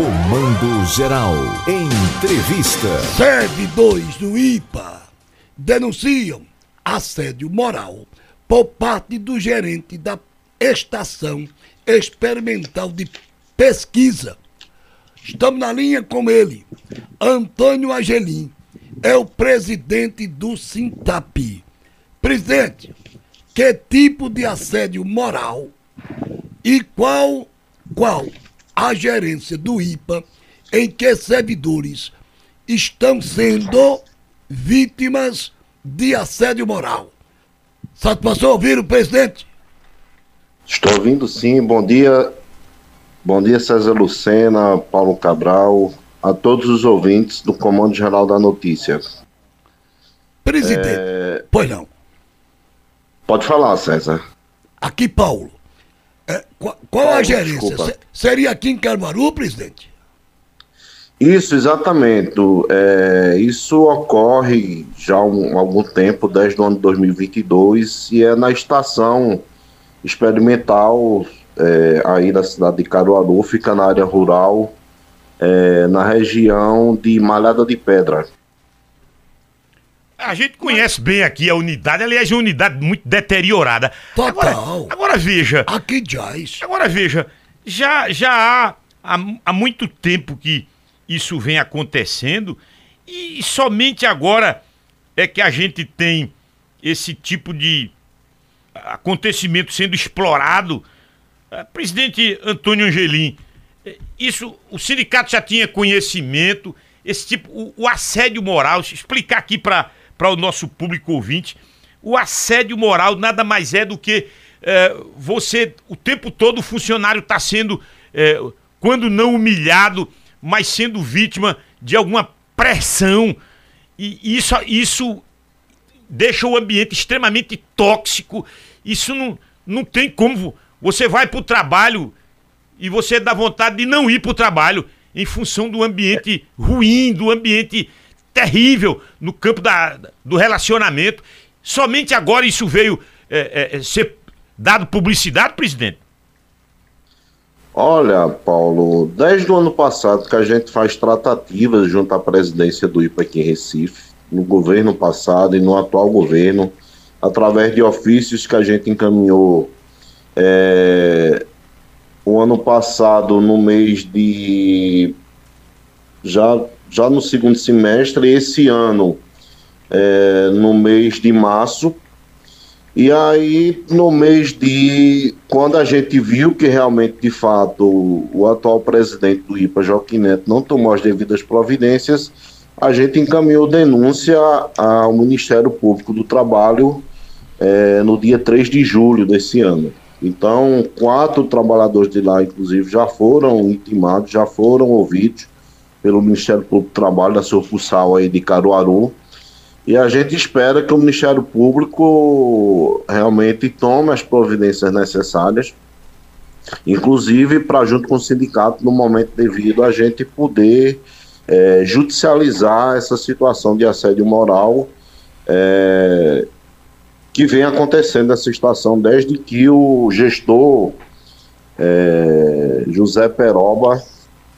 Comando Geral. Entrevista. Servidores do IPA denunciam assédio moral por parte do gerente da Estação Experimental de Pesquisa. Estamos na linha com ele. Antônio Agelim é o presidente do Sintapi. Presidente, que tipo de assédio moral e qual qual a gerência do IPA em que servidores estão sendo vítimas de assédio moral. Satisfação ouvir o presidente? Estou ouvindo sim. Bom dia. Bom dia, César Lucena, Paulo Cabral, a todos os ouvintes do Comando Geral da Notícia. Presidente, é... pois não. Pode falar, César. Aqui, Paulo. É, qual, qual a gerência? Seria aqui em Caruaru, presidente? Isso, exatamente. É, isso ocorre já há um, algum tempo, desde o ano de 2022, e é na estação experimental é, aí da cidade de Caruaru, fica na área rural, é, na região de Malhada de Pedra. A gente conhece bem aqui a unidade, aliás, é uma unidade muito deteriorada. Total. Agora, agora veja. Aqui jaz. Agora veja, já, já há, há, há muito tempo que isso vem acontecendo e somente agora é que a gente tem esse tipo de acontecimento sendo explorado. É, presidente Antônio Angelim, é, isso o sindicato já tinha conhecimento, esse tipo, o, o assédio moral, explicar aqui para o nosso público ouvinte, o assédio moral nada mais é do que é, você, o tempo todo o funcionário está sendo, é, quando não humilhado, mas sendo vítima de alguma pressão. E isso, isso deixa o ambiente extremamente tóxico. Isso não, não tem como. Você vai para o trabalho e você dá vontade de não ir para o trabalho em função do ambiente ruim, do ambiente terrível no campo da, do relacionamento. Somente agora isso veio é, é, ser dado publicidade, presidente? Olha, Paulo, desde o ano passado que a gente faz tratativas junto à presidência do IPA aqui em Recife, no governo passado e no atual governo, através de ofícios que a gente encaminhou é, o ano passado, no mês de. Já, já no segundo semestre, esse ano, é, no mês de março, e aí, no mês de. Quando a gente viu que realmente, de fato, o, atual presidente do IPA, Joaquim Neto, não tomou as devidas providências, a gente encaminhou denúncia ao Ministério Público do Trabalho é, no dia 3 de julho desse ano. Então, quatro trabalhadores de lá, inclusive, já foram intimados, já foram ouvidos pelo Ministério Público do Trabalho da sucursal aí de Caruaru. E a gente espera que o Ministério Público realmente tome as providências necessárias, inclusive para, junto com o sindicato, no momento devido, a gente poder é, judicializar essa situação de assédio moral é, que vem acontecendo nessa estação desde que o gestor é, José Peroba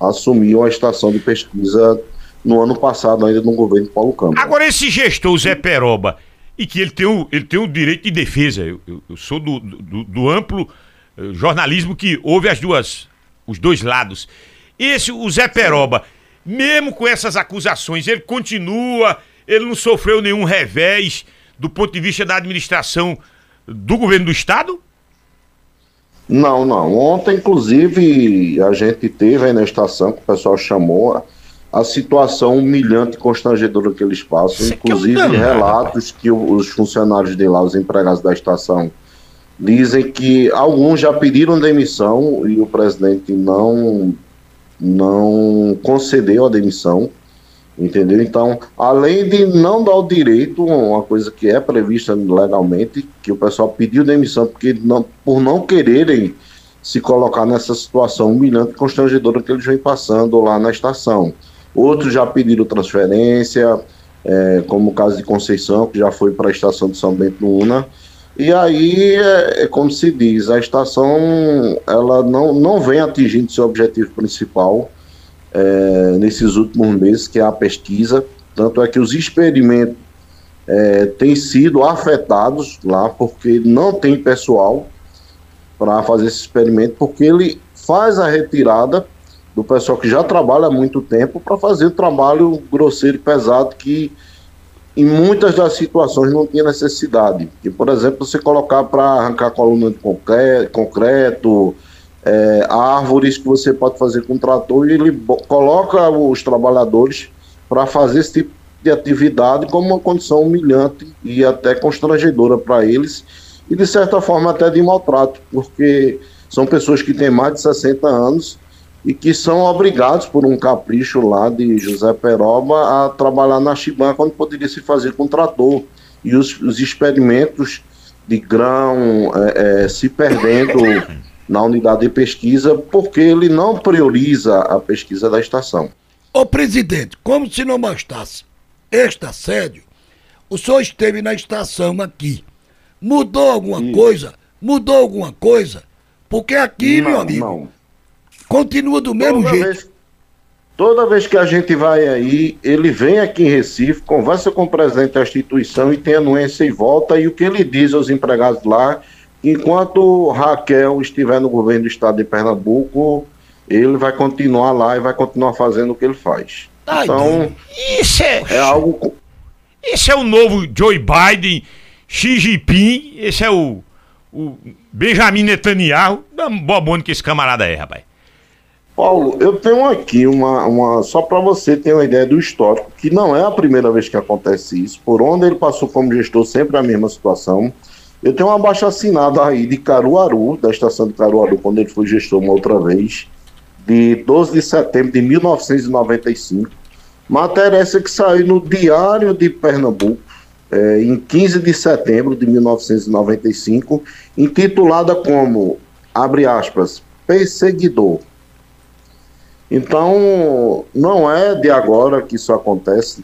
assumiu a estação de pesquisa no ano passado, ainda no governo Paulo Câmara. Agora, esse gestor, Zé Peroba, e que ele tem o, ele tem o direito de defesa, eu, eu, eu sou do, do, do amplo uh, jornalismo que ouve as duas, os dois lados. Esse, o Zé Peroba, mesmo com essas acusações, ele continua, ele não sofreu nenhum revés do ponto de vista da administração do governo do Estado? Não, não. Ontem, inclusive, a gente teve aí na estação, que o pessoal chamou, a situação humilhante e constrangedora que eles passam, Isso inclusive é relatos que os funcionários de lá, os empregados da estação, dizem que alguns já pediram demissão e o presidente não não concedeu a demissão, entendeu? Então, além de não dar o direito, uma coisa que é prevista legalmente, que o pessoal pediu demissão porque não, por não quererem se colocar nessa situação humilhante e constrangedora que eles vêm passando lá na estação. Outros já pediram transferência, é, como o caso de Conceição, que já foi para a estação de São Bento Una. E aí, é, é, como se diz, a estação ela não, não vem atingindo seu objetivo principal, é, nesses últimos meses, que é a pesquisa. Tanto é que os experimentos é, têm sido afetados lá, porque não tem pessoal para fazer esse experimento, porque ele faz a retirada do pessoal que já trabalha há muito tempo para fazer o trabalho grosseiro e pesado que em muitas das situações não tinha necessidade. Que, por exemplo, você colocar para arrancar coluna de concreto, concreto é, árvores que você pode fazer com trator e ele coloca os trabalhadores para fazer esse tipo de atividade como uma condição humilhante e até constrangedora para eles e de certa forma até de maltrato, porque são pessoas que têm mais de 60 anos e que são obrigados por um capricho lá de José Peroba a trabalhar na Chiban quando poderia se fazer com trator. E os, os experimentos de grão é, é, se perdendo na unidade de pesquisa porque ele não prioriza a pesquisa da estação. Ô presidente, como se não bastasse este assédio, o senhor esteve na estação aqui. Mudou alguma Sim. coisa? Mudou alguma coisa? Porque aqui, não, meu amigo, não. continua do mesmo toda jeito. Vez, toda vez que a gente vai aí, ele vem aqui em Recife, conversa com o presidente da instituição e tem anuência e volta, e o que ele diz aos empregados lá, enquanto Raquel estiver no governo do estado de Pernambuco, ele vai continuar lá e vai continuar fazendo o que ele faz. Ai, então, isso é, é algo. Isso é o novo Joe Biden, Xi Jinping, esse é o o Benjamin Netanyahu, da bobona que esse camarada é, rapaz. Paulo, eu tenho aqui uma, uma só para você ter uma ideia do histórico, que não é a primeira vez que acontece isso. Por onde ele passou como gestor, sempre a mesma situação. Eu tenho uma baixa assinada aí de Caruaru, da estação de Caruaru, quando ele foi gestor uma outra vez, de 12 de setembro de 1995. Matéria essa que saiu no Diário de Pernambuco, é, em 15 de setembro de 1995, intitulada como, abre aspas, Perseguidor. Então, não é de agora que isso acontece.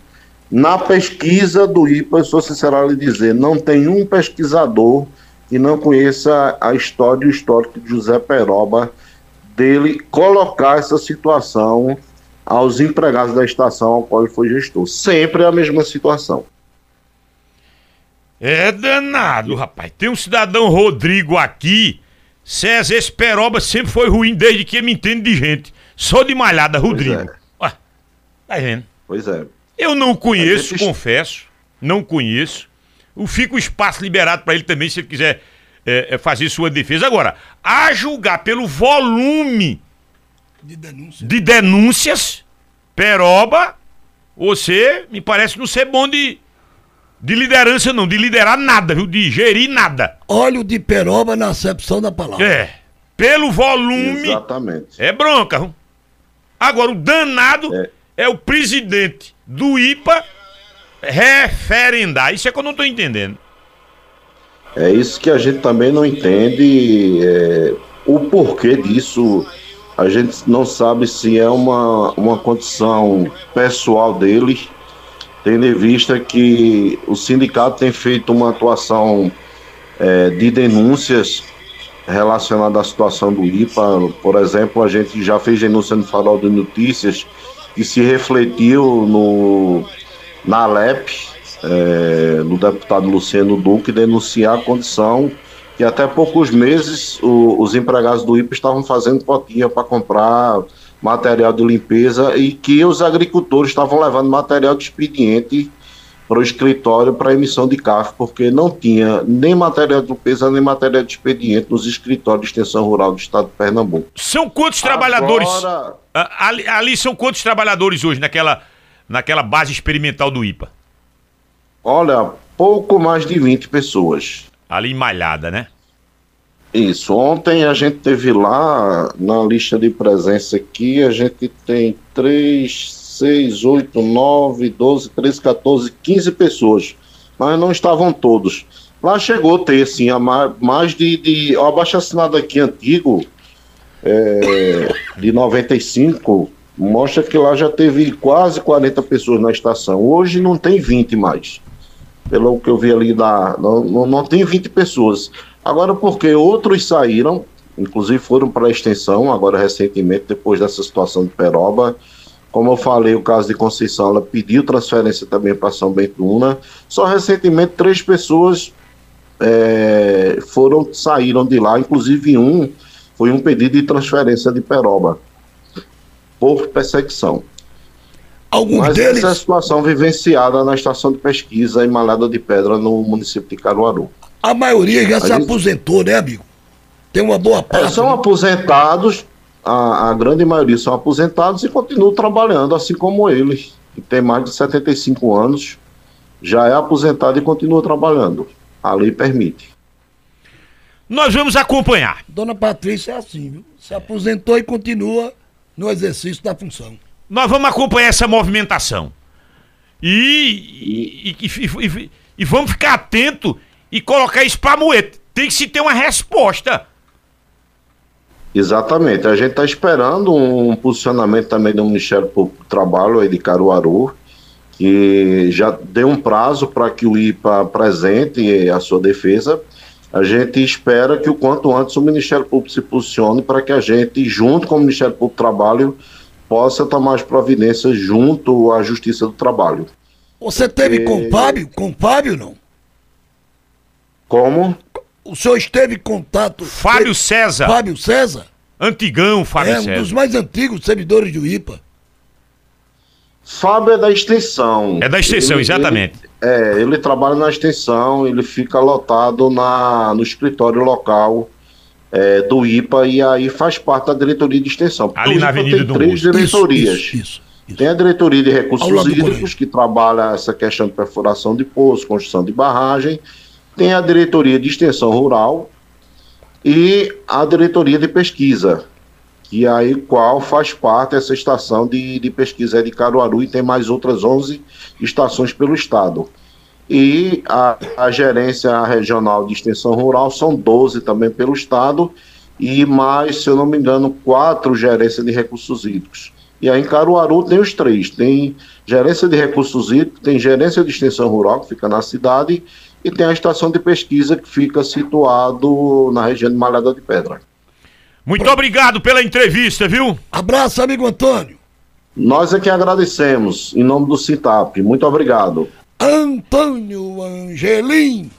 Na pesquisa do IPA, eu sou sincero a lhe dizer, não tem um pesquisador que não conheça a história e o histórico de José Peroba, dele colocar essa situação aos empregados da estação ao qual ele foi gestor. Sempre a mesma situação. É danado, rapaz. Tem um cidadão Rodrigo aqui. César Esperoba sempre foi ruim desde que me entende de gente. Só de malhada, Rodrigo. É. Ué, tá vendo? Pois é. Eu não conheço, gente... confesso. Não conheço. Fica o espaço liberado para ele também, se ele quiser é, é, fazer sua defesa. Agora, a julgar pelo volume de, denúncia. de denúncias, Peroba, você me parece não ser bom de de liderança não, de liderar nada, viu? De gerir nada. Óleo de peroba na acepção da palavra. É. Pelo volume. Exatamente. É bronca, viu? Agora, o danado é, é o presidente do IPA referendar. Isso é que eu não tô entendendo. É isso que a gente também não entende. É, o porquê disso. A gente não sabe se é uma, uma condição pessoal deles tendo em vista que o sindicato tem feito uma atuação é, de denúncias relacionadas à situação do IPA. Por exemplo, a gente já fez denúncia no Farol de Notícias que se refletiu no, na Alep, é, no deputado Luciano Duque, denunciar a condição que até poucos meses o, os empregados do IPA estavam fazendo cotinha para comprar material de limpeza e que os agricultores estavam levando material de expediente para o escritório para emissão de CAF, porque não tinha nem material de limpeza nem material de expediente nos escritórios de extensão rural do estado de Pernambuco. São quantos trabalhadores? Agora... Ali, ali, são quantos trabalhadores hoje naquela, naquela base experimental do IPA? Olha, pouco mais de 20 pessoas. Ali em Malhada, né? Isso. Ontem a gente teve lá, na lista de presença aqui, a gente tem 3, 6, 8, 9, 12, 13, 14, 15 pessoas. Mas não estavam todos. Lá chegou a ter, assim, a mais, mais de, de. O abaixo assinado aqui antigo, é, de 95, mostra que lá já teve quase 40 pessoas na estação. Hoje não tem 20 mais. Pelo que eu vi ali, não, não, não tem 20 pessoas. Agora, porque outros saíram, inclusive foram para a extensão, agora recentemente, depois dessa situação de Peroba, Como eu falei, o caso de Conceição, ela pediu transferência também para São Bentuna. Só recentemente três pessoas é, foram saíram de lá, inclusive um foi um pedido de transferência de Peroba por perseguição. Alguns Mas deles. essa é a situação vivenciada na estação de pesquisa em Malhada de Pedra, no município de Caruaru. A maioria já A se gente- aposentou, né, amigo? Tem uma boa É, parte. são né? aposentados, a, a grande maioria são aposentados e continuam trabalhando, assim como ele, que tem mais de 75 anos, já é aposentado e continua trabalhando. A lei permite. Nós vamos acompanhar. Dona Patrícia é assim, viu? Se aposentou e continua no exercício da função. Nós vamos acompanhar essa movimentação. E, e, e- e- e vamos ficar atento e colocar isso pra moer. Tem que se ter uma resposta. Exatamente. A gente está esperando um posicionamento também do Ministério Público do Trabalho aí de Caruaru, que já deu um prazo para que o IPA apresente a sua defesa. A gente espera que o quanto antes o Ministério Público se posicione para que a gente, junto com o Ministério Público do Trabalho, possa tomar as providências junto à Justiça do Trabalho. Você teve É. com o Fábio? Com o Fábio, não? Como? O senhor esteve em contato Fábio teve- César. Fábio César? Antigão, Fábio é um César. dos mais antigos servidores do IPA. Fábio é da extensão. É da extensão, Ele- exatamente. ele- é, ele trabalha na extensão, ele fica lotado na, no escritório local é, do IPA e aí faz parte da diretoria de extensão. Ali na Avenida tem do três diretorias. Isso, isso, isso. Tem a diretoria de recursos hídricos, que trabalha essa questão de perfuração de poço, construção de barragem. Tem a diretoria de extensão rural e a diretoria de pesquisa, que aí qual faz parte dessa estação de, de pesquisa de Caruaru e tem mais outras 11 estações pelo estado. E a, a gerência regional de extensão rural são 12 também pelo estado e mais, se eu não me engano, quatro gerências de recursos hídricos. E aí em Caruaru tem os três, tem gerência de recursos hídricos, tem gerência de extensão rural, que fica na cidade, e tem a estação de pesquisa, que fica situado na região de Malhada de Pedra. Muito obrigado pela entrevista, viu? Abraço, amigo Antônio. Nós é que agradecemos, em nome do CITAP. Muito obrigado. Antônio Angelim.